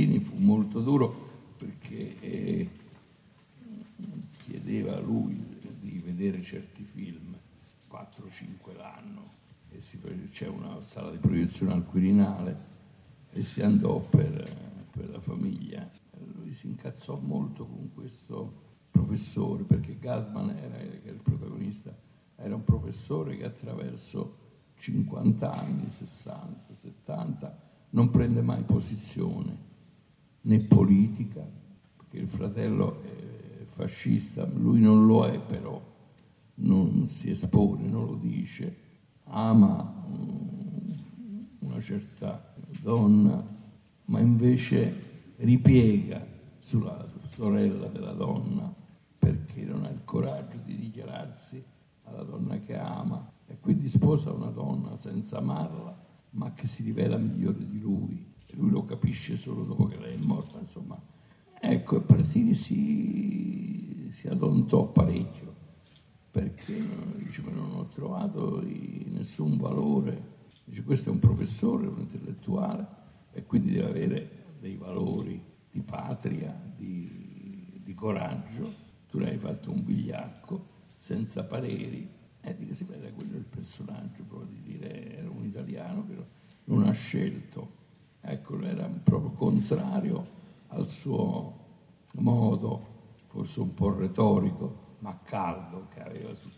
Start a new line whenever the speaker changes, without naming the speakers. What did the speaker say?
Bettini fu molto duro perché eh, chiedeva a lui di vedere certi film, 4-5 l'anno, e si, c'è una sala di proiezione al Quirinale e si andò per, per la famiglia. Lui si incazzò molto con questo professore, perché Gasman era, era il protagonista, era un professore che attraverso 50 anni, 60, 70, non prende mai posizione né politica, perché il fratello è fascista, lui non lo è però, non si espone, non lo dice, ama una certa donna, ma invece ripiega sulla sorella della donna perché non ha il coraggio di dichiararsi alla donna che ama e quindi sposa una donna senza amarla, ma che si rivela migliore di lui. Capisce solo dopo che lei è morta, insomma. Ecco, e Partini si, si adontò parecchio perché dice, non ho trovato nessun valore. Dice, questo è un professore, un intellettuale e quindi deve avere dei valori di patria, di, di coraggio tu ne hai fatto un vigliacco senza pareri e dice sì, beh, quello è il personaggio proprio di dire era un italiano che non ha scelto ecco era proprio contrario al suo modo forse un po' retorico ma caldo che aveva su